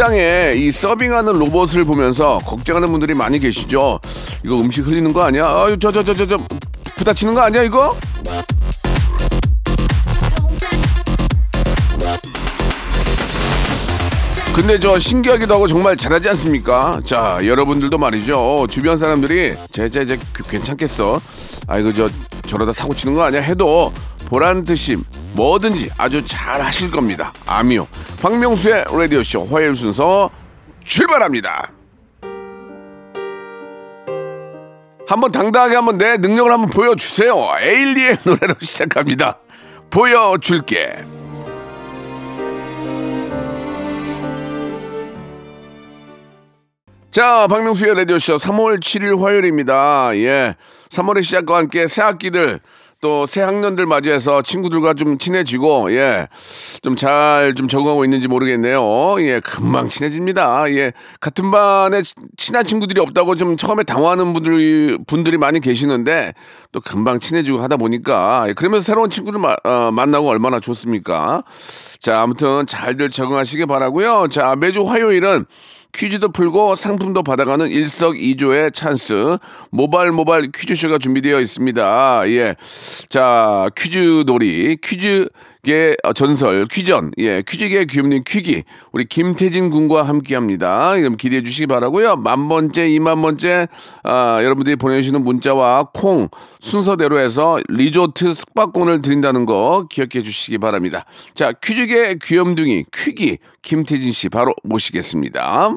식당에 이 서빙하는 로봇을 보면서 걱정하는 분들이 많이 계시죠. 이거 음식 흘리는 거 아니야? 아유 저 저 저 저저 부딪히는 거 아니야 이거? 근데 저 신기하기도 하고 정말 잘하지 않습니까? 자 여러분들도 말이죠 주변 사람들이 제제 제 괜찮겠어? 아이고 저 저러다 사고 치는 거 아니야? 해도 보란 듯이 뭐든지 아주 잘 하실 겁니다. 아미요. 박명수의 라디오 쇼 화요일 순서 출발합니다. 한번 당당하게 한번 내 능력을 한번 보여주세요. 에일리의 노래로 시작합니다. 보여줄게. 자, 박명수의 라디오쇼 3월 7일 화요일입니다. 예. 3월의 시작과 함께 새 학기들 또 새 학년들 맞이해서 친구들과 좀 친해지고, 예. 좀잘좀 적응하고 있는지 모르겠네요. 예. 금방 친해집니다. 예. 같은 반에 치- 친한 친구들이 없다고 좀 처음에 당황하는 분들이, 분들이 많이 계시는데 또 금방 친해지고 하다 보니까 예, 그러면서 새로운 친구를 마- 어, 만나고 얼마나 좋습니까? 자, 아무튼 잘들 적응하시기 바라고요 자, 매주 화요일은 퀴즈도 풀고 상품도 받아가는 일석이조의 찬스. 모발 모발 퀴즈쇼가 준비되어 있습니다. 예, 자 퀴즈 놀이. 퀴즈 계 어, 전설 퀴전 예 퀴즈계 귀염님 퀴기 우리 김태진 군과 함께합니다. 그럼 기대해 주시기 바라고요. 만 번째, 이만 번째 아, 여러분들이 보내주시는 문자와 콩 순서대로 해서 리조트 숙박권을 드린다는 거 기억해 주시기 바랍니다. 자 퀴즈계 귀염둥이 퀴기 김태진 씨 바로 모시겠습니다.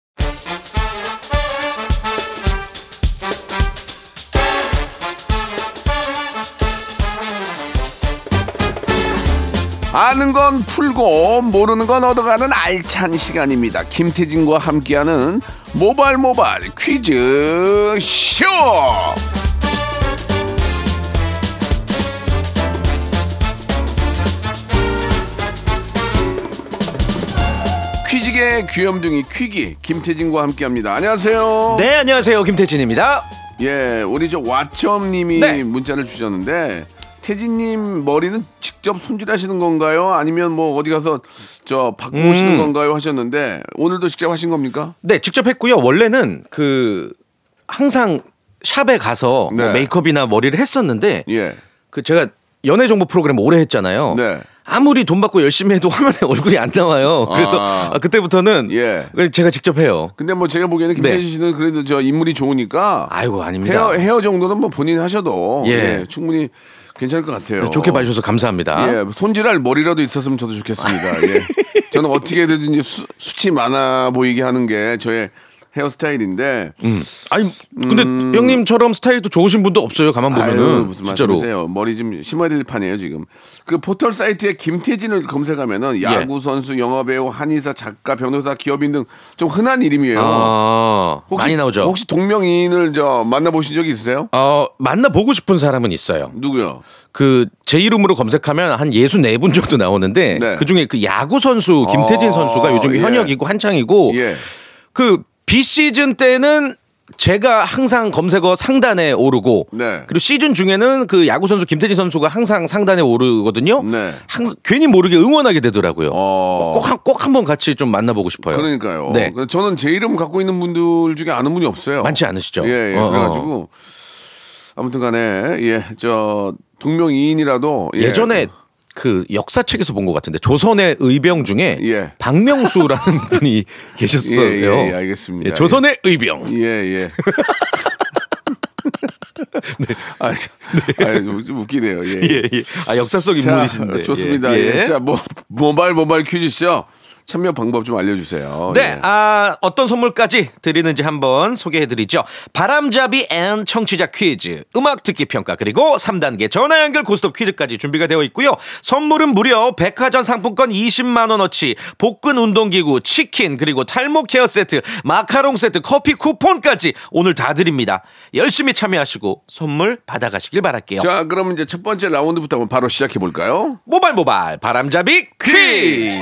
아는 건 풀고 모르는 건 얻어가는 알찬 시간입니다. 김태진과 함께하는 모발 모발 퀴즈 쇼. 퀴즈계 귀염둥이 퀴기 김태진과 함께합니다. 안녕하세요. 네, 안녕하세요. 김태진입니다. 예, 우리 저 와첨님이 네. 문자를 주셨는데 태진님 머리는 직접 손질하시는 건가요? 아니면 뭐 어디 가서 저 바꿔 오시는 음. 건가요? 하셨는데 오늘도 직접 하신 겁니까? 네, 직접 했고요. 원래는 그 항상 샵에 가서 뭐 네. 메이크업이나 머리를 했었는데 예, 그 제가 연애 정보 프로그램 오래 했잖아요. 네. 아무리 돈 받고 열심히 해도 화면에 얼굴이 안 나와요. 그래서 아. 아, 그때부터는 예. 제가 직접 해요. 근데 뭐 제가 보기에는 네. 김태진 씨는 그래도 저 인물이 좋으니까 아이고 아닙니다. 헤어 헤어 정도는 뭐 본인 하셔도 예. 예, 충분히 괜찮을 것 같아요. 네, 좋게 봐주셔서 감사합니다. 예, 손질할 머리라도 있었으면 저도 좋겠습니다. 예. 저는 어떻게든지 수, 수치 많아 보이게 하는 게 저의 헤어스타일인데 아니 근데 형님처럼 스타일도 좋으신 분도 없어요. 가만 보면은 음. 아유, 무슨 진짜로. 말씀이세요? 머리 좀 심어야 될 판이에요 지금. 그 포털 사이트에 김태진을 검색하면은 예. 야구 선수, 영화 배우, 한의사, 작가, 변호사, 기업인 등 좀 흔한 이름이에요. 아, 많이 나오죠. 혹시 동명이인을 저 만나보신 적이 있으세요? 어, 만나 보고 싶은 사람은 있어요. 누구요? 그 제 이름으로 검색하면 한 64분 정도 나오는데 네. 그 중에 그 야구 선수 김태진 아, 선수가 요즘 예. 현역이고 한창이고 예. 그 비시즌 때는 제가 항상 검색어 상단에 오르고 네. 그리고 시즌 중에는 그 야구 선수 김태진 선수가 항상 상단에 오르거든요. 네. 항상 괜히 모르게 응원하게 되더라고요. 어. 꼭, 한- 꼭 한번 같이 좀 만나보고 싶어요. 그러니까요. 네. 그 저는 제 이름 갖고 있는 분들 중에 아는 분이 없어요. 많지 않으시죠? 예, 예. 어, 어. 그래가지고 아무튼간에 예, 저 동명이인이라도 예. 예전에 그 역사책에서 본 것 같은데 조선의 의병 중에 예. 박명수라는 분이 계셨어요. 예, 예, 예, 알겠습니다. 예, 조선의 의병. 예, 예. 아, 참, 아, 좀 웃기네요. 예. 예, 예. 아, 역사 속 자, 인물이신데. 좋습니다. 예. 예. 자, 뭐 모바일 모바일 퀴즈쇼 참여 방법 좀 알려주세요. 네, 예. 아, 어떤 선물까지 드리는지 한번 소개해드리죠. 바람잡이 and 청취자 퀴즈, 음악 듣기 평가, 그리고 3단계 전화 연결 고스톱 퀴즈까지 준비가 되어 있고요. 선물은 무려 백화점 상품권 20만원어치, 복근 운동기구, 치킨, 그리고 탈모 케어 세트, 마카롱 세트, 커피 쿠폰까지 오늘 다 드립니다. 열심히 참여하시고 선물 받아가시길 바랄게요. 자, 그럼 이제 첫 번째 라운드부터 한번 바로 시작해 볼까요? 모발 모발 바람잡이 퀴즈.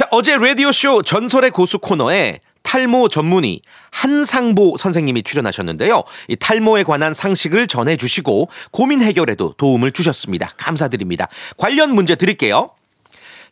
자 어제 라디오 쇼 전설의 고수 코너에 탈모 전문의 한상보 선생님이 출연하셨는데요. 이 탈모에 관한 상식을 전해주시고 고민 해결에도 도움을 주셨습니다. 감사드립니다. 관련 문제 드릴게요.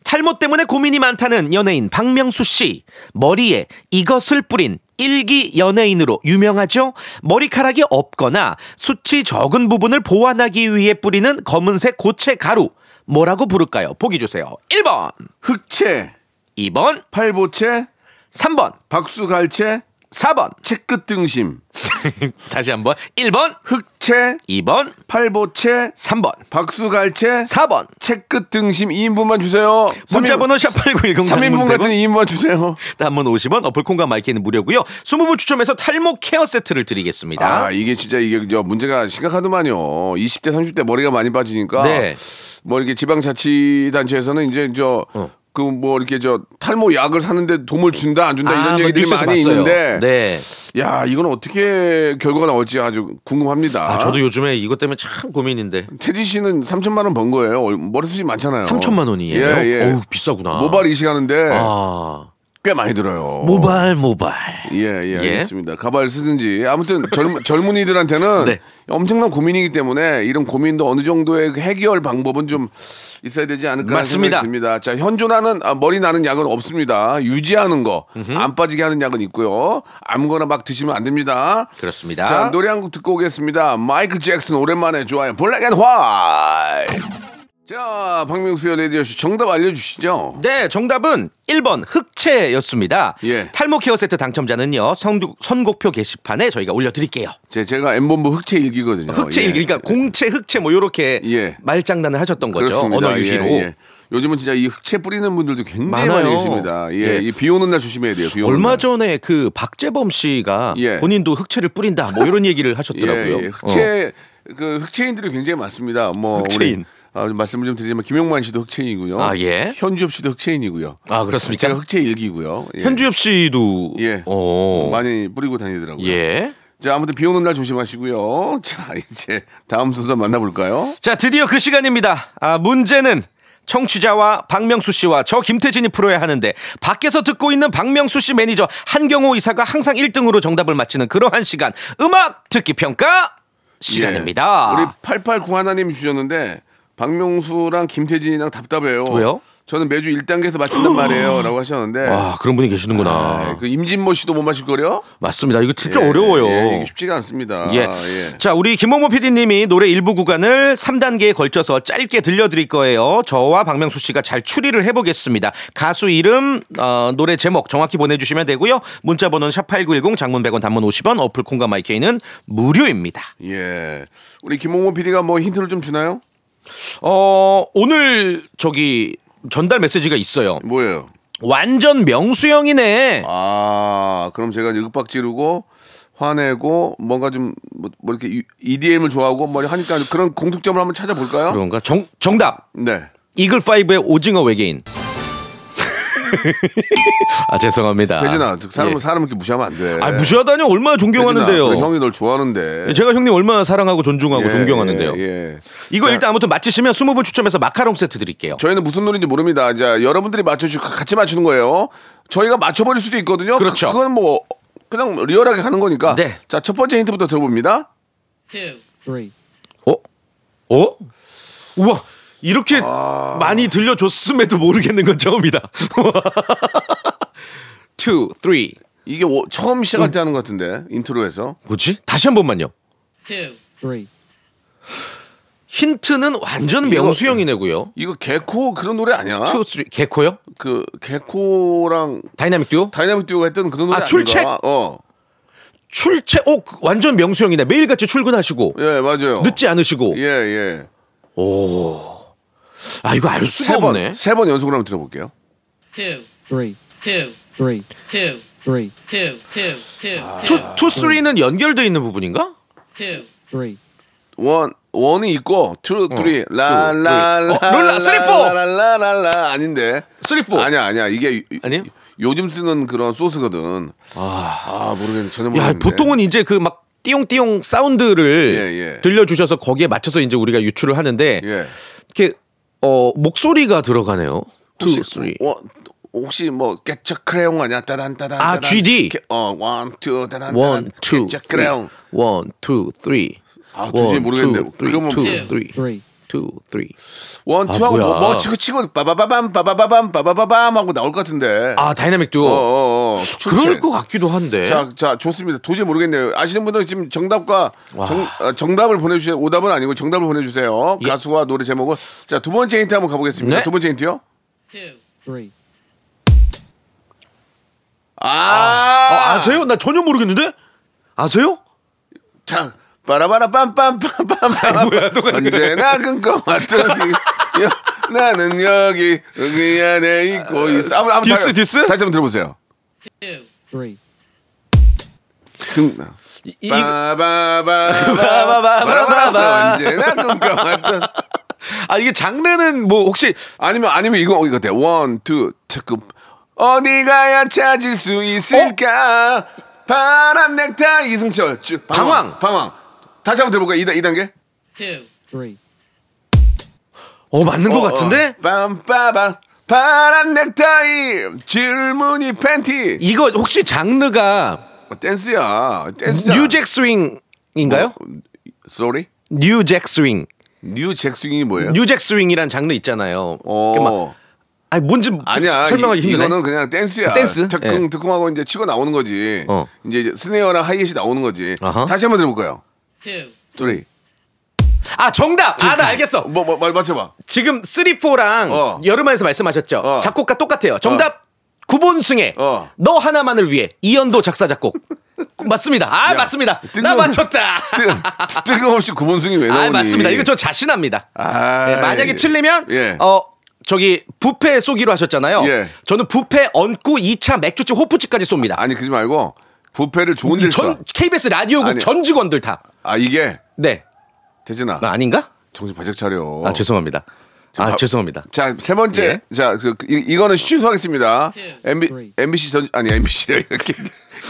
탈모 때문에 고민이 많다는 연예인 박명수 씨. 머리에 이것을 뿌린 일기 연예인으로 유명하죠? 머리카락이 없거나 수치 적은 부분을 보완하기 위해 뿌리는 검은색 고체 가루. 뭐라고 부를까요? 보기 주세요. 1번, 흑채, 2번, 팔보채, 3번, 박수갈채, 4번. 채끝 등심, 다시 한번. 1번, 흑채, 2번, 팔보채, 3번, 박수갈채, 4번. 채끝 등심 2인분만 주세요. 문자 번호 샵8910 3인분 같은 2인분만 주세요. 단문 50원, 어플 콩과 마이크는 무료고요. 20분 추첨해서 탈모 케어 세트를 드리겠습니다. 아, 이게 진짜 이게 저 문제가 심각하더만요. 20대, 30대 머리가 많이 빠지니까. 네. 뭐 이렇게 지방자치단체에서는 이제 저, 그 뭐 이렇게 저 탈모 약을 사는데 도움을 준다 안 준다 아, 이런 뭐 얘기들이 많이 봤어요. 있는데 네. 야 이건 어떻게 결과가 나올지 아주 궁금합니다. 아, 저도 요즘에 이것 때문에 참 고민인데. 태지 씨는 3천만 원 번 거예요. 얼- 머리 숱이 많잖아요. 3천만 원이에요? 예, 예. 어우, 비싸구나. 모발 이식하는데 아. 꽤 많이 들어요. 모발, 모발. 예, 예, 예. 알겠습니다. 가발 쓰든지. 아무튼 젊, 젊은이들한테는 네. 엄청난 고민이기 때문에 이런 고민도 어느 정도의 그 해결 방법은 좀 있어야 되지 않을까 맞습니다. 생각이 듭니다. 자, 현존하는 아, 머리 나는 약은 없습니다. 유지하는 거, 안 빠지게 하는 약은 있고요. 아무거나 막 드시면 안 됩니다. 그렇습니다. 자, 노래 한 곡 듣고 오겠습니다. 마이클 잭슨 오랜만에 좋아요. Black and White. 자, 박명수의 레디오쇼 정답 알려주시죠. 네, 정답은 1번 흑채였습니다. 예. 탈모 케어 세트 당첨자는요, 선두, 선곡표 게시판에 저희가 올려드릴게요. 제, 제가 M본부 흑채 일기거든요. 흑채, 예. 그러니까 공채, 흑채 뭐 요렇게 예. 말장난을 하셨던 거죠. 그렇습니다. 언어. 예, 예. 요즘은 진짜 이 흑채 뿌리는 분들도 굉장히 많아요. 많이 계십니다. 예, 예. 이비 오는 날 조심해야 돼요. 비 오는 얼마 날. 전에 그 박재범 씨가 예. 본인도 흑채를 뿌린다 뭐 이런 얘기를 하셨더라고요. 예, 예. 흑채 그 흑채인들이 굉장히 많습니다. 뭐 흑채인. 우리, 아, 좀 말씀을 좀 드리자면 김용만 씨도 흑채인이고요. 아, 예. 현주엽 씨도 흑채인이고요. 아, 그렇습니까? 제가 흑채 일기고요. 예. 현주엽 씨도 예. 어. 많이 뿌리고 다니더라고요. 예. 자, 아무튼 비 오는 날 조심하시고요. 자, 이제 다음 순서 만나볼까요? 자, 드디어 그 시간입니다. 아, 문제는 청취자와 박명수 씨와 저 김태진이 풀어야 하는데 밖에서 듣고 있는 박명수 씨 매니저 한경호 이사가 항상 1등으로 정답을 맞히는 그러한 시간 음악 듣기 평가 시간입니다. 예. 우리 889 하나님이 주셨는데 박명수랑 김태진이랑 답답해요. 왜요? 저는 매주 1단계에서 맞춘단 말이에요. 라고 하셨는데. 와, 그런 분이 계시는구나. 아, 그 임진모 씨도 못 맞힐 거려? 맞습니다. 이거 진짜 예, 어려워요. 예, 이게 쉽지가 않습니다. 예. 예. 자, 우리 김홍모 PD님이 노래 일부 구간을 3단계에 걸쳐서 짧게 들려드릴 거예요. 저와 박명수 씨가 잘 추리를 해보겠습니다. 가수 이름, 어, 노래 제목 정확히 보내주시면 되고요. 문자번호는 샵8910 장문 100원 단문 50원 어플 콩과 마이케이는 무료입니다. 예. 우리 김홍호 PD가 뭐 힌트를 좀 주나요? 어, 오늘 저기 전달 메시지가 있어요. 뭐예요? 완전 명수형이네. 아, 그럼 제가 이제 윽박 지르고 화내고 뭔가 좀뭐 이렇게 EDM을 좋아하고 뭐 하니까 그런 공통점을 한번 찾아볼까요? 그런가? 정, 정답. 네. 이글 5의 오징어 외계인. 아, 죄송합니다. 대진아, 사람 예. 사람 이렇게 무시하면 안 돼. 아, 무시하다니 얼마나 존경하는데요. 대진아, 형이 널 좋아하는데. 제가 형님 얼마나 사랑하고 존중하고 예, 존경하는데요. 예, 예. 이거 자, 일단 아무튼 맞히시면 20분 추첨해서 마카롱 세트 드릴게요. 저희는 무슨 노래인지 모릅니다. 이제 여러분들이 맞춰주 같이 맞추는 거예요. 저희가 맞춰버릴 수도 있거든요. 그렇죠. 그, 건뭐 그냥 리얼하게 가는 거니까. 네. 자, 첫 번째 힌트부터 들어봅니다. 어? 어? 우와. 이렇게 아. 많이 들려줬음에도 모르겠는 건 처음이다. 2, 3. 이게 오- 처음 시작할 때 하는 것 같은데 인트로에서. 뭐지? 다시 한 번만요. 힌트는 완전 명수형이네고요. 이거 개코 그런 노래 아니야? 2, 3. 개코요? 그 개코랑 다이나믹 듀오? 다이나믹 듀오가 했던 그런 노래 아? 출첵? 어. 출첵, 오, 그 완전 명수형이네. 매일같이 출근하시고. 예, 맞아요. 늦지 않으시고. 예, 예. 아, 이거 알 수가 세 번, 없네. 세 번 연속으로 한번 들어볼게요. two, three, two, three, two, three, two, two, two, 투, two, 투, 쓰리는 연결돼 있는 부분인가? two. three, one, one이 있고, two, three, 라, three. 라, 라, 어, 룰라, three, four. 라, 라, 라, 라, 아닌데. three, four. 아니야, 아니야. 이게 아니에요? 요즘 쓰는 그런 소스거든. 아, 모르겠네. 전혀 야, 모르겠는데. 보통은 이제 그 막 띠용띠용 사운드를 예, 예. 들려주셔서 거기에 맞춰서 이제 우리가 유추를 하는데 예. 이렇게 어 목소리가 들어가네요. two, 혹시 three. one, 혹시 뭐 Get your 크레용 아니야? 따단 따단. 아, 따단. GD. 개- 어, one, two, 따단. one, 따단. two, Get your 크레용. one, two, three. 아, 도저히. three, 그러면 two, 예. 쓰리, three, three, two, three. one, 아, two 하고 뭐야. 뭐, 뭐 치고 치고 빠바바밤 빠바바밤 빠바바밤 하고 나올 것 같은데. 아, 다이나믹 어, 듀오. 어, 어. 그럴 것 같기도 한데. 자, 자, 좋습니다. 도저히 모르겠네요. 아시는 분들은 지금 정답과 정, 어, 정답을 보내주세요. 오답은 아니고 정답을 보내주세요. 예. 가수와 노래 제목을. 자, 두 번째 힌트 한번 가보겠습니다. 네. 두 번째 힌트요. two. three, 아, 어, 아세요? 나 전혀 모르겠는데? 아세요? 자, 빠라바라 빰빰빰빰빰. 뭐야. 언제나 여- 나는 여기 여기 안에 있고 있어. 한번, 한번 디스, 다- 디스? 다시 한번 들어보세요. Two. three, 등. 이, 빠바바바바바바바 언제나 꿈꿔왔던 아, 이게 장르는 뭐 혹시 아니면 아니면 이거 이거 같아. one, two, 특급. 어디 가야 찾을 수 있을까? 파란 넥타 이승철. 쭉, 방황. 방황. 다시 한번 들어볼까? 2단, 2단계? Two. three, 어, 맞는 것 같은데? 빰빠밤. 파란 넥타이. 줄무늬 팬티. 이거 혹시 장르가 어, 댄스야. 댄스. New Jack Swing인가요? Sorry? New Jack Swing. New Jack Swing이 뭐예요? New Jack Swing이란 장르 있잖아요. 어. 아니 뭔지 아니야. 설명하기 이, 힘드네. 이거는 그냥 댄스야. 댄스? 특궁, 예. 특궁하고 이제 치고 나오는 거지. 어. 이제 snare랑 hi-hat이 나오는 거지. 아하. 다시 한번 들어볼까요? Two. Three. 아 정답. 아 나 알겠어. 뭐, 뭐, 뭐 맞춰봐. 지금 3, 4랑 어. 여름에서 말씀하셨죠. 어. 작곡가 똑같아요. 정답 구본승의 어. 너 하나만을 위해 이연도 작사 작곡 맞습니다. 아 야, 맞습니다. 나 뜬금- 맞췄다. 뜨, 뜬금없이 구본승이 왜 나오니? 아 맞습니다. 이거 저 자신합니다. 아, 네, 만약에 틀리면 예. 어 저기 부페 쏘기로 하셨잖아요. 예. 저는 부페 얹고 2차 맥주집 호프집까지 쏩니다. 아니 그러지 말고 부패를 좋은 데를. 전 KBS 라디오국 아니. 전 직원들 다. 아 이게 네. 대진아 아, 아닌가? 정신 바짝 차려. 아 죄송합니다. 아 바- 죄송합니다. 자 세 번째 예. 자 그, 이, 이거는 취소하겠습니다. 네. MB. MBC 전 아니 MBC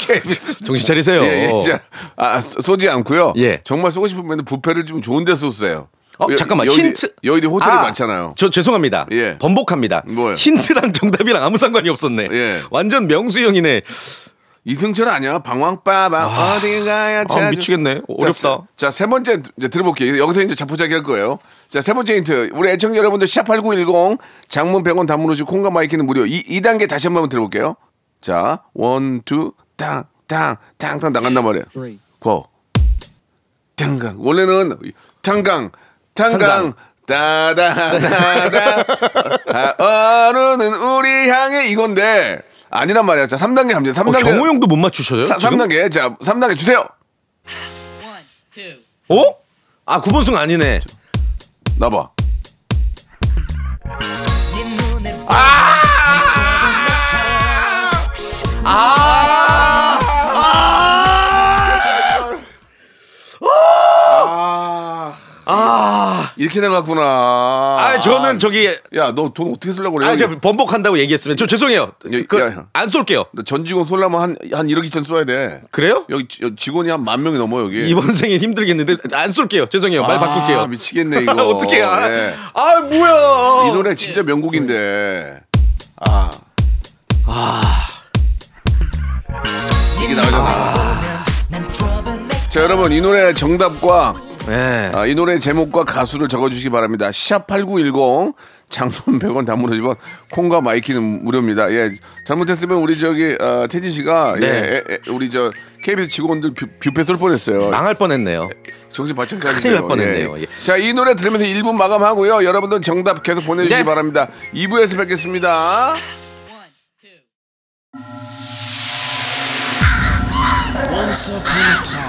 KBS 정신 차리세요. 예, 예, 자, 아, 쏘- 쏘지 않고요. 예. 정말 쏘고 싶으면 부패를 좀 좋은 데 쏘세요. 어, 여- 잠깐만 여의도- 힌트 여의도 호텔이 아, 많잖아요. 저 죄송합니다. 예. 번복합니다. 뭐요? 힌트랑 정답이랑 아무 상관이 없었네. 예. 완전 명수형이네. 이승철 아니야? 방황빠방 어디 가야 찾을 아, 미치겠네. 어렵다. 자, 세 번째 이제 들어볼게요. 여기서 이제 자포자기 할 거예요. 자, 세 번째 힌트. 우리 애청자 여러분들 샵8910 장문 100원 단문 오십 콩과 마이키는 무료. 이, 이 단계 다시 한번 들어볼게요. 자, one, two, 땅, 땅, 땅, 땅 나간단 말이에요. go. 탄강. 원래는 탄강, 탄강, 따다다다. 아, 어른은 우리 향해 이건데 아니란 말이야. 자, 3단계 갑니다. 어, 3단계. 경호 형도 못 맞추셔요? 사, 지금? 3단계. 자, 3단계 주세요. One. Two. 어? 아 구본승 아니네. 나봐. 아. 이렇게 나갔구나. 아 저는 저기 야, 너 돈 어떻게 쓰려고 그래? 아 제가 번복한다고 얘기했으면 저 죄송해요. 야, 그, 야. 안 쏠게요. 전 직원 쏠려면 한, 한 1억 2천 써야 돼. 그래요? 여기 지- 직원이 한 만 명이 넘어, 여기. 이번 생엔 힘들겠는데 안 쏠게요. 죄송해요. 말 아, 바꿀게요. 미치겠네, 이거. 어떻게 아, 예. 아 뭐야? 이 노래 진짜 명곡인데. 아. 이게 나오잖아. 자, 여러분, 이 노래 정답과 네. 아, 이 노래 제목과 가수를 적어주시기 바랍니다. 샵8910 장문 100원 단문 50원 콩과 마이키는 무료입니다. 예, 잘못했으면 우리 저기 어, 태진 씨가 네. 예, 에, 에, 우리 저 KBS 직원들 뷰, 뷔페 쏠 뻔했어요. 망할 뻔했네요. 정신 바짝 차리세요. 날 뻔했네요. 예. 자, 이 노래 들으면서 1부 마감하고요. 여러분들 정답 계속 보내주시기 네. 바랍니다. 2부에서 뵙겠습니다. One.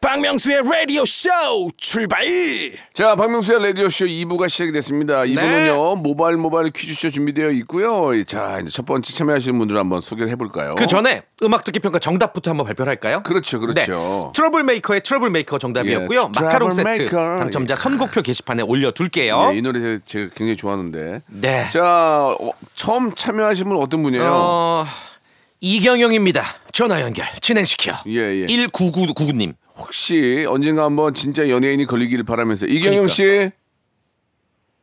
박명수의 라디오 쇼 출발. 자, 박명수의 라디오 쇼 2부가 시작이 됐습니다. 2부는요, 모바일 모바일 퀴즈쇼 준비되어 있고요. 자, 이제 첫 번째 참여하시는 분들 한번 소개를 해볼까요? 그 전에 음악 듣기 평가 정답부터 한번 발표를 할까요? 그렇죠, 그렇죠. 네. 트러블 메이커의 트러블 메이커 정답이었고요. 예, 마카롱 세트 메이커. 당첨자 예. 선곡표 게시판에 올려둘게요. 예, 이 노래 제가- 제가 굉장히 좋아하는데. 네. 자, 어, 처음 참여하신 분 어떤 분이에요? 어, 이경영입니다. 전화 연결 진행시켜. 예, 예. 1999님. 혹시 언젠가 한번 진짜 연예인이 걸리기를 바라면서 이경영 그러니까. 씨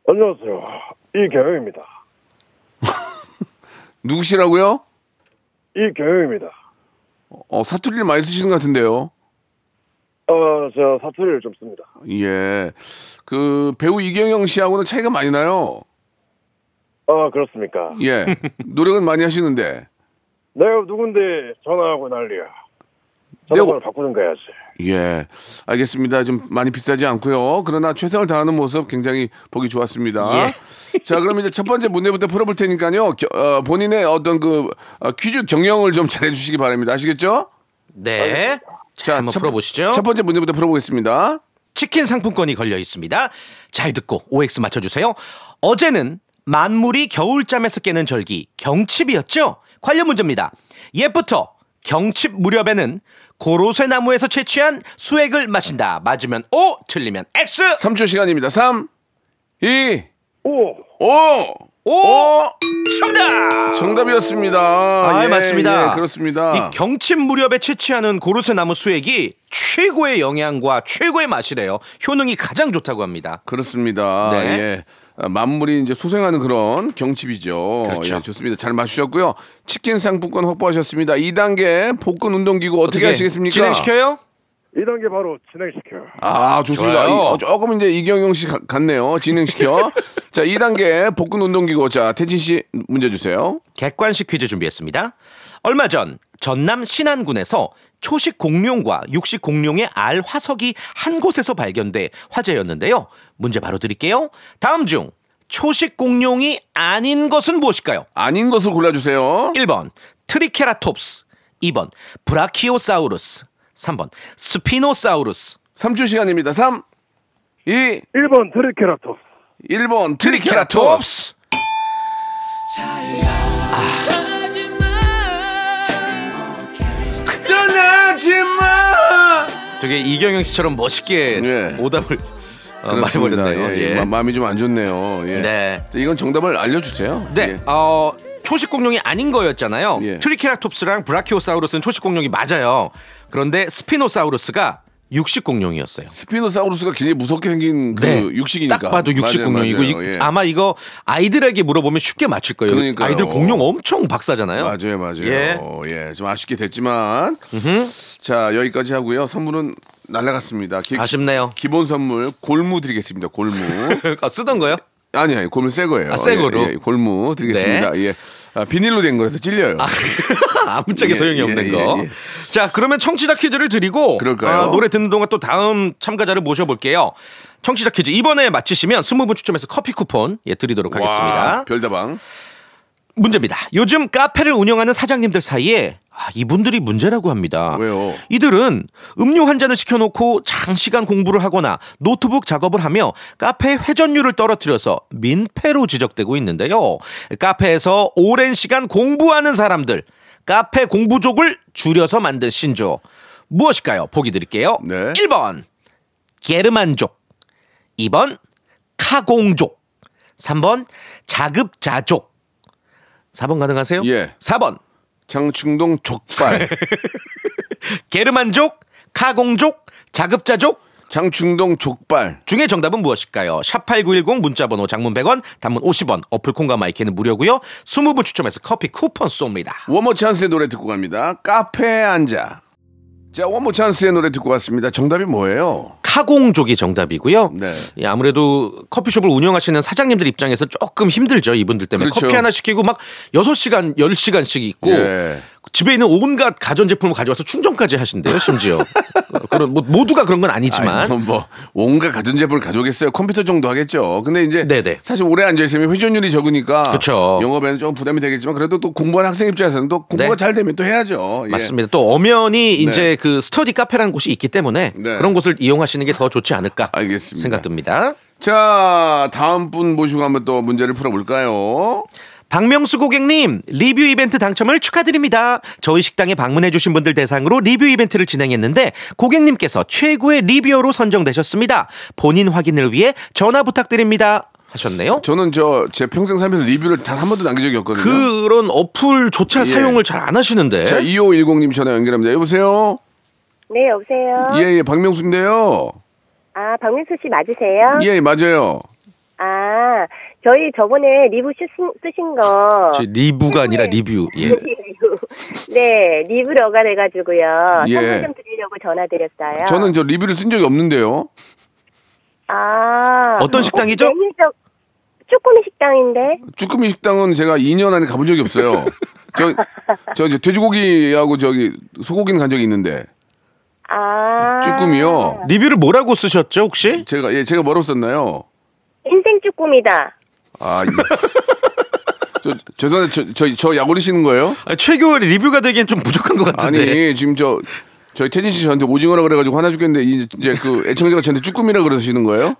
안녕하세요. 이경영입니다. 누구시라고요? 이경영입니다. 어, 사투리를 많이 쓰시는 것 같은데요. 어, 저 사투리를 좀 씁니다. 예. 그 배우 이경영 씨하고는 차이가 많이 나요. 아, 그렇습니까? 예. 노력은 많이 하시는데. 내가 누군데 전화하고 난리야. 전화번호 바꾸는 거야지. 예. 알겠습니다. 좀 많이 비싸지 않고요. 그러나 최선을 다하는 모습 굉장히 보기 좋았습니다. 예. 자, 그럼 이제 첫 번째 문제부터 풀어볼 테니까요. 겨- 어, 본인의 어떤 그 어, 퀴즈 경영을 좀 잘해 주시기 바랍니다. 아시겠죠? 네. 자, 한번 첫- 풀어보시죠. 첫 번째 문제부터 풀어보겠습니다. 치킨 상품권이 걸려 있습니다. 잘 듣고 OX 맞춰주세요. 어제는 만물이 겨울잠에서 깨는 절기 경칩이었죠? 관련 문제입니다. 옛부터 경칩 무렵에는 고로쇠 나무에서 채취한 수액을 마신다. 맞으면 O, 틀리면 X. 3초 시간입니다. 3, 2, 오! 5. 오, 정답. 정답이었습니다. 아, 예, 맞습니다. 예, 그렇습니다. 이 경칩 무렵에 채취하는 고로쇠 나무 수액이 최고의 영양과 최고의 맛이래요. 효능이 가장 좋다고 합니다. 그렇습니다. 네. 예. 아, 만물이 이제 소생하는 그런 경칩이죠. 그렇죠. 예, 좋습니다. 잘 마시셨고요. 치킨 상품권 확보하셨습니다. 2단계 복근 운동기구 어떻게, 하시겠습니까? 진행시켜요? 2단계 바로 진행시켜. 아, 좋습니다. 이- 어, 조금 이제 이경영 씨 가- 같네요. 진행시켜. 자, 2단계 복근 운동기구. 자, 태진 씨 문제 주세요. 객관식 퀴즈 준비했습니다. 얼마 전 전남 신안군에서 초식 공룡과 육식 공룡의 알 화석이 한 곳에서 발견돼 화제였는데요. 문제 바로 드릴게요. 다음 중 초식 공룡이 아닌 것은 무엇일까요? 아닌 것을 골라주세요. 1번 트리케라톱스, 2번 브라키오사우루스, 3번 스피노사우루스. 3초 시간입니다. 3, 2, 1번 트리케라톱스. 1번 트리케라톱스. 떠 나지 마. 되게 이경영 씨처럼 멋있게 예. 오답을 어. 말해버렸네요. 예, 예. 마- 마음이 좀 안 좋네요. 예. 네. 자, 이건 정답을 알려주세요. 네, 예. 어, 초식 공룡이 아닌 거였잖아요. 예. 트리케라톱스랑 브라키오사우루스는 초식 공룡이 맞아요. 그런데 스피노사우루스가 육식 공룡이었어요. 스피노사우루스가 굉장히 무섭게 생긴 그 육식이니까. 네. 딱 봐도 육식 맞아요, 공룡이고 맞아요. 이- 예. 아마 이거 아이들에게 물어보면 쉽게 맞힐 거예요. 그러니까요. 아이들 공룡 엄청 박사잖아요. 맞아요, 맞아요. 예. 예. 좀 아쉽게 됐지만. 자, 여기까지 하고요. 선물은 날라갔습니다. 기, 아쉽네요. 기본 선물 골무 드리겠습니다. 골무. 아, 쓰던 거요? 아니, 아니, 골무 새 거예요. 아, 새 예, 거로? 예, 골무 드리겠습니다. 네. 예. 아, 비닐로 된 거라서 찔려요. 아 무짝에 예, 소용이 없는 예, 거. 예, 예. 자, 그러면 청취자 퀴즈를 드리고 그럴까요? 아, 노래 듣는 동안 또 다음 참가자를 모셔볼게요. 청취자 퀴즈 이번에 맞히시면 20분 추첨해서 커피 쿠폰 예, 드리도록 하겠습니다. 와, 별다방. 문제입니다. 요즘 카페를 운영하는 사장님들 사이에 아, 이분들이 문제라고 합니다. 왜요? 이들은 음료 한 잔을 시켜놓고 장시간 공부를 하거나 노트북 작업을 하며 카페 회전율을 떨어뜨려서 민폐로 지적되고 있는데요. 카페에서 오랜 시간 공부하는 사람들, 카페 공부족을 줄여서 만든 신조. 무엇일까요? 보기 드릴게요. 네. 1번, 게르만족. 2번, 카공족. 3번, 자급자족. 4번 가능하세요? 예. 4번, 장충동 족발. 게르만족, 카공족, 자급자족 장충동 족발. 중에 정답은 무엇일까요? 샵8910 문자번호 장문 100원, 단문 50원, 어플 콩과 마이크는 무료고요. 20분 추첨해서 커피 쿠폰 쏩니다. 원모 찬스의 노래 듣고 갑니다. 카페에 앉아. 자, 원모 찬스의 노래 듣고 왔습니다. 정답이 뭐예요? 타공족이 정답이고요. 네. 예, 아무래도 커피숍을 운영하시는 사장님들 입장에서 조금 힘들죠. 이분들 때문에 그렇죠. 커피 하나 시키고 막 6시간, 10시간씩 있고 예. 집에 있는 온갖 가전제품을 가져와서 충전까지 하신대요, 심지어. 그런 뭐 모두가 그런 건 아니지만 아이, 뭐, 뭐 온갖 가전제품을 가져오겠어요. 컴퓨터 정도 하겠죠. 근데 이제 네네. 사실 오래 앉아 있으면 회전율이 적으니까 그쵸. 영업에는 좀 부담이 되겠지만 그래도 또 공부하는 학생 입장에서는 또 공부가 네. 잘 되면 또 해야죠. 예. 맞습니다. 또 엄연히 이제 그 스터디 카페라는 곳이 있기 때문에 네. 그런 곳을 이용하시는 게 더 좋지 않을까 알겠습니다. 생각됩니다. 자 다음 분 모시고 한번 또 문제를 풀어볼까요? 박명수 고객님 리뷰 이벤트 당첨을 축하드립니다. 저희 식당에 방문해주신 분들 대상으로 리뷰 이벤트를 진행했는데 고객님께서 최고의 리뷰어로 선정되셨습니다. 본인 확인을 위해 전화 부탁드립니다. 하셨네요. 저는 저 제 평생 살면서 리뷰를 단 한 번도 남긴 적이 없거든요. 그런 어플조차 예. 사용을 잘 안 하시는데. 자 2510님 전화 연결합니다. 여보세요? 네, 여보세요. 예, 예, 박명수인데요. 아, 박민수 씨 맞으세요? 예, 맞아요. 아, 저희 저번에 리뷰 쓰신, 쓰신 거. 저 리뷰가 아니라 리뷰. 예. 네, 리뷰러가 돼가지고요. 예. 선물 좀 드리려고 전화드렸어요. 저는 저 리뷰를 쓴 적이 없는데요. 아. 어떤 식당이죠? 메뉴적 쭈꾸미 식당인데. 쭈꾸미 식당은 제가 2년 안에 가본 적이 없어요. 저, 저, 저 돼지고기하고 저기 소고기는 간 적이 있는데 아. 쭈꾸미요. 리뷰를 뭐라고 쓰셨죠 혹시? 제가 예 제가 뭐라고 썼나요? 인생 쭈꾸미다. 아 이- 저 죄송한데 저, 저, 저 약올리시는 거예요? 아, 최고 리뷰가 되기엔 좀 부족한 것 같은데. 아니 지금 저 저희 태진 씨 저한테 오징어라 그래가지고 화나 죽겠는데 이- 이제 그 애청자가 저한테 쭈꾸미라 그러시는 거예요?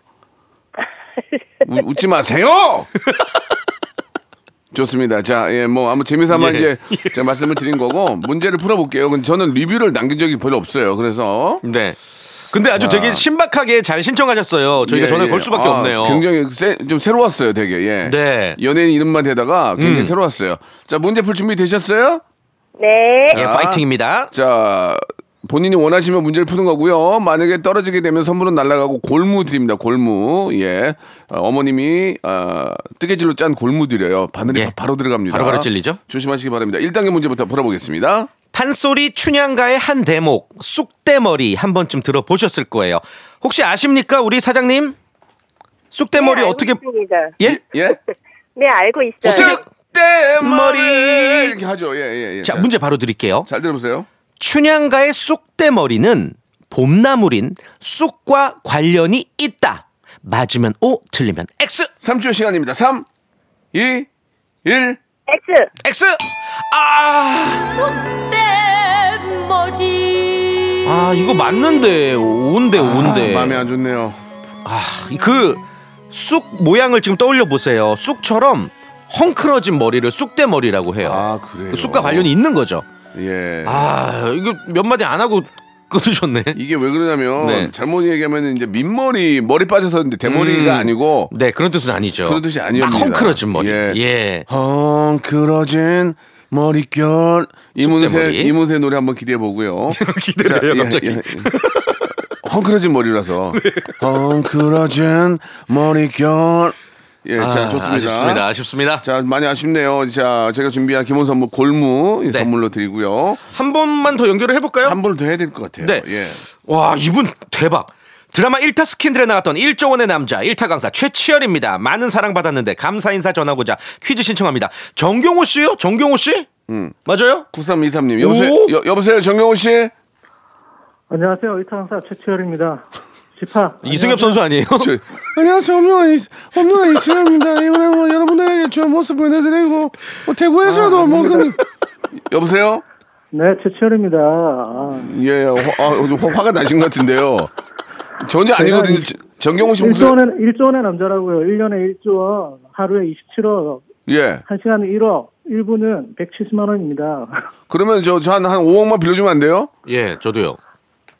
우- 웃지 마세요. 좋습니다. 자, 예, 뭐 아무 재미삼아 예. 이제 제가 말씀을 드린 거고 문제를 풀어볼게요. 근데 저는 리뷰를 남긴 적이 별로 없어요. 그래서 네. 근데 아주 되게 신박하게 잘 신청하셨어요. 저희가 예, 전화를 예. 걸 수밖에 아, 없네요. 굉장히 세, 좀 새로웠어요, 되게. 예. 네. 연예인 이름만 대다가 굉장히 음. 새로웠어요. 자, 문제 풀 준비 되셨어요? 네. 예, 파이팅입니다. 자, 본인이 원하시면 문제를 푸는 거고요. 만약에 떨어지게 되면 선물은 날아가고 골무 드립니다. 골무. 예. 어, 머님이 어, 뜨개질로 짠 골무 드려요. 바늘이 예. 바로 들어갑니다. 바로바로 찔리죠? 조심하시기 바랍니다. 1단계 문제부터 풀어보겠습니다. 판소리 춘향가의 한 대목 쑥대머리 한 번쯤 들어보셨을 거예요. 혹시 아십니까 우리 사장님? 쑥대머리 네, 어떻게 있습니다. 예? 예? 네, 알고 있어요. 쑥대머리 이렇게 하죠. 예, 예, 예. 자 문제 바로 드릴게요. 잘 들어보세요. 춘향가의 쑥대머리는 봄나물인 쑥과 관련이 있다. 맞으면 O, 틀리면 X. 3초 시간입니다. 3, 2, 1. X. X. 아. 아 이거 맞는데 온데 온데. 마음에 안 좋네요. 그쑥 모양을 지금 떠올려 보세요. 쑥처럼 헝클어진 머리를 쑥대머리라고 해요. 아, 그래요. 그 쑥과 관련이 있는 거죠. 예. 아 이거 몇 마디 안 하고 끊으셨네. 이게 왜 그러냐면 네. 잘못 얘기하면 이제 민머리 머리 빠져서 이제 대머리가 음. 아니고 네 그런 뜻은 아니죠. 그런 뜻이 아니옵니다. 막 헝클어진 머리. 예. 예. 헝클어진 머릿결 이문세. 이문세 노래 한번 기대해 보고요. 기대를 해요, 갑자기. 헝클어진 머리라서 헝클어진 머릿결 예, 자 아, 좋습니다. 아쉽습니다. 아쉽습니다. 자 많이 아쉽네요. 자 제가 준비한 기본 선물 골무 이 네. 선물로 드리고요. 한 번만 더 연결을 해볼까요? 한 번을 더 해야 될 것 같아요. 네. 예. 와 이분 대박. 드라마 1타 스킨들에 나왔던 1조 원의 남자 1타 강사 최치열입니다. 많은 사랑받았는데 감사 인사 전하고자 퀴즈 신청합니다. 정경호 씨요? 정경호 씨? 음. 맞아요? 9323님 여보세요. 오? 여, 여보세요 정경호 씨. 안녕하세요. 이타강사 최치열입니다. 지파. 이승엽 선수 아니에요? 저, 안녕하세요. 엄룡아, 이- 엄룡아 이승엽입니다. 이번에 뭐 여러분들에게 좋은 모습 보내드리고, 뭐 대구에서도 뭐, 그, 여보세요? 네, 최치열입니다. 아, 예, 화, 아, 좀 화- 화가 나신 것 같은데요. 전혀 아니거든요. 저- 정경호 씨 목소리. 1조 원의, 1조 원의 남자라고요. 1년에 1조 원, 하루에 27억, 예. 1시간에 1억, 1분은 170만 원입니다. 그러면 저, 저 한, 한 5억만 빌려주면 안 돼요? 예, 저도요.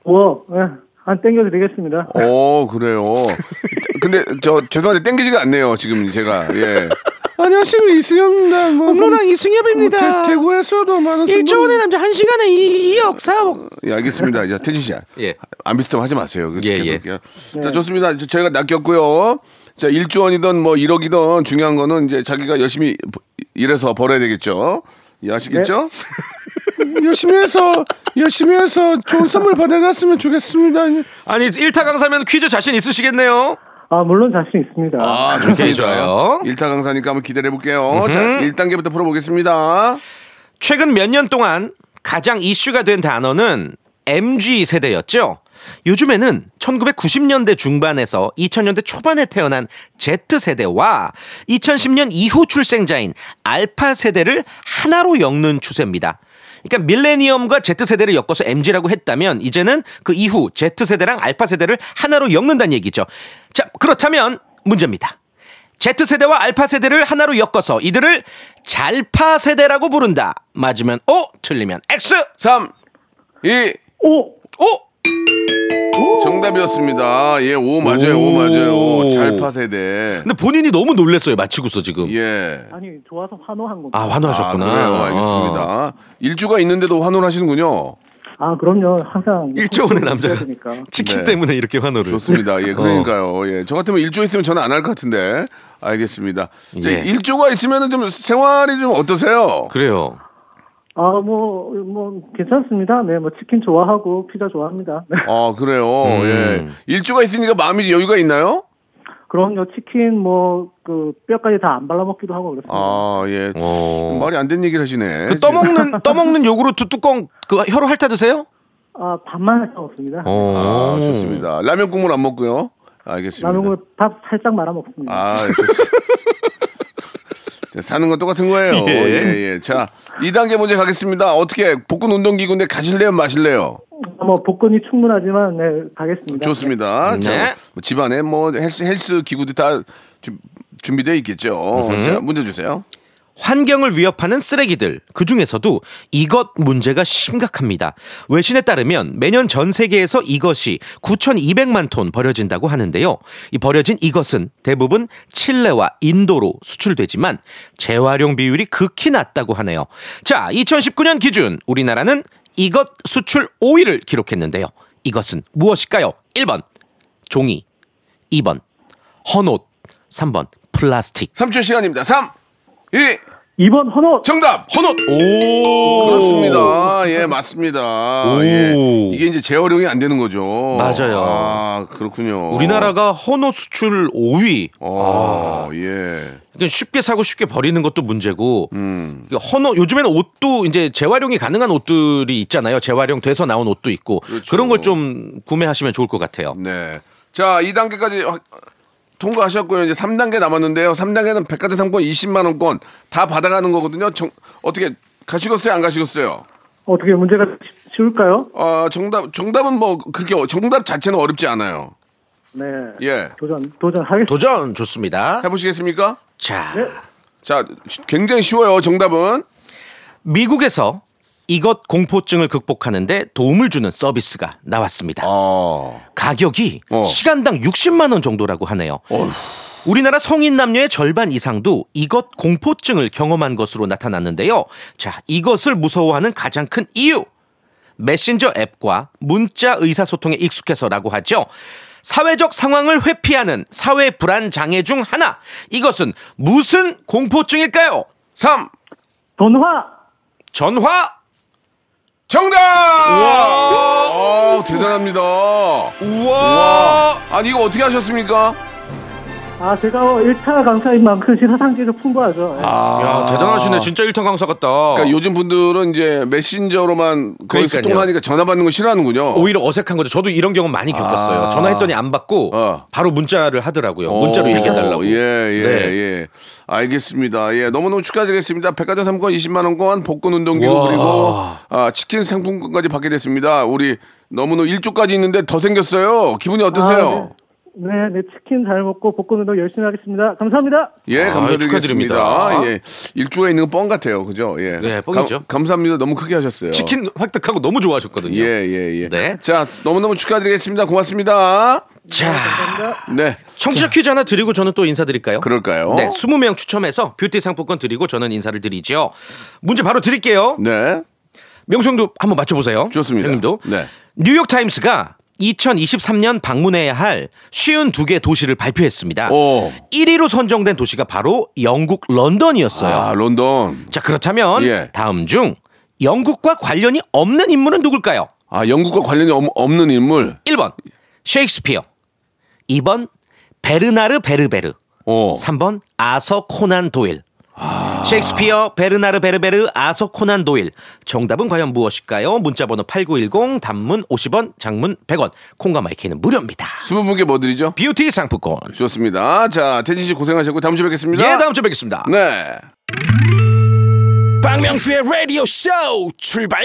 5억, 예, 안 땡겨드리겠습니다. 오, 그래요. 근데 저, 죄송한데 땡기지가 않네요. 지금 제가, 예. 안녕하세요. 이승엽입니다. 뭐, 엄로랑 이승엽입니다. 대, 구에서도 많은 1조 원의 남자 1 시간에 2억 4억. 예, 알겠습니다. 이제 태진 씨. 예. 안 비슷하면 하지 마세요. 예, 계속 예. 이렇게. 자, 좋습니다. 저- 저희가 낚였고요. 자, 1조 원이든 뭐 1억이든 중요한 거는 이제 자기가 열심히 일해서 벌어야 되겠죠. 예, 아시겠죠? 열심히 해서 열심히 해서 좋은 선물 받아갔으면 좋겠습니다. 아니 1타 강사면 퀴즈 자신 있으시겠네요. 아, 물론 자신 있습니다. 아, 굉장히 좋아요. 1타 강사니까 한번 기다려 볼게요. 자, 1단계부터 풀어보겠습니다. 최근 몇 년 동안 가장 이슈가 된 단어는 MG 세대였죠. 요즘에는 1990년대 중반에서 2000년대 초반에 태어난 Z 세대와 2010년 이후 출생자인 알파 세대를 하나로 엮는 추세입니다. 그러니까 밀레니엄과 Z 세대를 엮어서 MG라고 했다면 이제는 그 이후 Z 세대랑 알파 세대를 하나로 엮는다는 얘기죠. 자, 그렇다면 문제입니다. Z세대와 알파 세대를 하나로 엮어서 이들을 잘파 세대라고 부른다. 맞으면 O, 틀리면 X. 3, 2, 오! O. 정답이었습니다. 예, 오 맞아요. 오, 오. 맞아요. 잘 파 세대. 근데 본인이 너무 놀랬어요. 맞히고서 지금. 예. 아니, 좋아서 환호한 겁니다. 아, 환호하셨구나. 아, 그래요. 알겠습니다. 어. 일주가 있는데도 환호를 하시는군요. 아, 그럼요. 항상. 일조 원의 남자가 되니까. 치킨 네. 때문에 이렇게 환호를. 좋습니다. 네. 예, 그러니까요. 예. 저 같으면 일조 있으면 저는 안 할 것 같은데. 알겠습니다. 자, 예. 일조가 있으면은 좀 생활이 좀 어떠세요? 그래요. 아, 뭐, 뭐, 괜찮습니다. 네, 뭐, 치킨 좋아하고, 피자 좋아합니다. 네. 아, 그래요. 음. 예. 일조가 있으니까 마음이 여유가 있나요? 그럼요, 치킨, 뭐, 그, 뼈까지 다 안 발라먹기도 하고 그렇습니다. 아, 예. 어. 말이 안 되는 얘기를 하시네. 그 떠먹는 떠먹는 요구르트 뚜껑 그 혀로 핥아 드세요? 아, 밥만 할수 없습니다. 어. 아, 좋습니다. 라면 국물 안 먹고요. 알겠습니다. 라면을 밥 살짝 말아 먹습니다. 아, 좋습니다. 자, 사는 건 똑같은 거예요. 예. 예, 예. 자, 2단계 문제 가겠습니다. 어떻게 복근 운동기구인데 가실래요, 마실래요? 뭐, 복근이 충분하지만, 네, 가겠습니다. 좋습니다. 자, 네. 뭐 집안에 뭐 헬스 헬스 기구들 다 주- 준비되어 있겠죠. 자, 문제 주세요. 환경을 위협하는 쓰레기들 그 중에서도 이것 문제가 심각합니다. 외신에 따르면 매년 전 세계에서 이것이 9,200만 톤 버려진다고 하는데요. 이 버려진 이것은 대부분 칠레와 인도로 수출되지만 재활용 비율이 극히 낮다고 하네요. 자, 2019년 기준 우리나라는 이것 수출 5위를 기록했는데요. 이것은 무엇일까요? 1번 종이, 2번 헌옷, 3번 플라스틱. 3초 시간입니다. 3, 2, 2번 헌옷! 정답! 헌옷. 오. 그렇습니다. 예, 맞습니다. 오. 예. 이게 이제 재활용이 안 되는 거죠. 맞아요. 아, 그렇군요. 우리나라가 헌옷 수출 5위. 어, 예. 그러니까 쉽게 사고 쉽게 버리는 것도 문제고. 음. 그러니까 헌옷 요즘에는 옷도 이제 재활용이 가능한 옷들이 있잖아요. 재활용 돼서 나온 옷도 있고 그렇죠. 그런 걸 좀 구매하시면 좋을 것 같아요. 네. 자, 2단계까지 통과하셨고요. 이제 3단계 남았는데요. 3단계는 백화점 상권 20만 원권 다 받아가는 거거든요. 정, 어떻게 가시겠어요? 안 가시겠어요? 어떻게 문제가 쉬- 쉬울까요? 아, 정답 정답은 뭐 그렇게 어- 정답 자체는 어렵지 않아요. 네. 예. 도전, 도전하겠습니다. 도전 좋습니다. 해 보시겠습니까? 자, 자, 시- 굉장히 쉬워요. 정답은 미국에서 이것 공포증을 극복하는데 도움을 주는 서비스가 나왔습니다. 어. 가격이 어. 시간당 60만 원 정도라고 하네요. 어휴. 우리나라 성인 남녀의 절반 이상도 이것 공포증을 경험한 것으로 나타났는데요. 자, 이것을 무서워하는 가장 큰 이유. 메신저 앱과 문자 의사소통에 익숙해서라고 하죠. 사회적 상황을 회피하는 사회 불안 장애 중 하나. 이것은 무슨 공포증일까요? 3 돈화! 전화. 정답! 와! 대단합니다. 우와. 아니 이거 어떻게 하셨습니까? 아, 제가 1차 강사인 만큼 시사상지도 풍부하죠. 예. 야, 대단하시네. 진짜 일탄 강사 같다. 그러니까 요즘 분들은 이제 메신저로만 거의 그러니까요. 소통을 하니까 전화 받는 거 싫어하는군요. 오히려 어색한 거죠. 저도 이런 경험 많이 겪었어요. 아. 전화했더니 안 받고 어. 바로 문자를 하더라고요. 문자로 어, 얘기해달라고. 예, 예, 네. 예. 알겠습니다. 예, 너무너무 축하드리겠습니다. 백화점 상품권 20만 원권, 복근 운동기구 와. 그리고 아, 치킨 상품권까지 받게 됐습니다. 우리 너무너무 일주까지 있는데 더 생겼어요. 기분이 어떠세요? 네, 네, 치킨 잘 먹고 복근 운동 열심히 하겠습니다. 감사합니다. 예, 아, 감사드리겠습니다. 축하드립니다. 예, 일주가 있는 건 뻥 같아요, 그죠? 예, 네, 뻥이죠. 감, 감사합니다. 너무 크게 하셨어요. 치킨 획득하고 너무 좋아하셨거든요. 예, 예, 예. 네. 자, 너무 너무 축하드리겠습니다. 고맙습니다. 자, 네, 청취자 퀴즈 하나 드리고 저는 또 인사드릴까요? 그럴까요? 네, 20명 추첨해서 뷰티 상품권 드리고 저는 인사를 드리죠. 문제 바로 드릴게요. 네, 명성도 한번 맞춰보세요. 좋습니다. 형님도. 네. 뉴욕 타임스가 2023년 방문해야 할 쉰두 개 도시를 발표했습니다. 오. 1위로 선정된 도시가 바로 영국 런던이었어요. 아, 런던. 자, 그렇다면 예. 다음 중 영국과 관련이 없는 인물은 누굴까요? 아, 영국과 관련이 없- 없는 인물. 1번 셰익스피어 2번 베르나르 베르베르 어. 3번 아서 코난 도일 셰익스피어 베르나르 베르베르 아서 코난 도일 정답은 과연 무엇일까요? 문자번호 8910 단문 50원 장문 100원 콩과 마이K는 무료입니다 스무 분께 뭐 드리죠? 뷰티 상품권 좋습니다. 자, 태진 씨 고생하셨고 다음 주에 뵙겠습니다. 예 다음 주에 뵙겠습니다 네. 박명수의 라디오 쇼 출발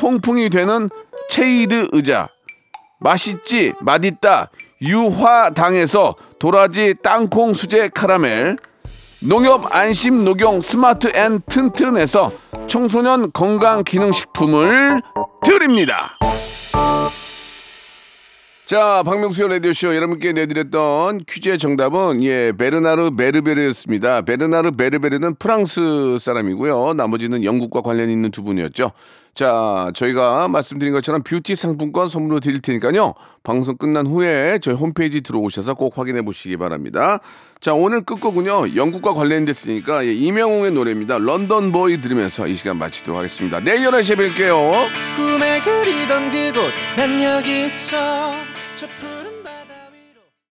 통풍이 되는 체이드 의자, 맛있지 맛있다. 유화당에서 도라지 땅콩 수제 카라멜, 농협 안심 녹용 스마트 앤 튼튼에서 청소년 건강 기능식품을 드립니다. 자, 박명수의 라디오쇼 여러분께 내드렸던 퀴즈의 정답은 예, 베르나르 베르베르였습니다. 베르나르 베르베르는 프랑스 사람이고요. 나머지는 영국과 관련 있는 두 분이었죠. 자, 저희가 말씀드린 것처럼 뷰티 상품권 선물로 드릴 테니까요. 방송 끝난 후에 저희 홈페이지 들어오셔서 꼭 확인해 보시기 바랍니다. 자, 오늘 끝곡은요. 영국과 관련됐으니까 예, 임영웅의 노래입니다. 런던 보이 들으면서 이 시간 마치도록 하겠습니다. 내일 11시에 뵐게요. 꿈에 그리던 그곳 난 여기 있어 저 푸른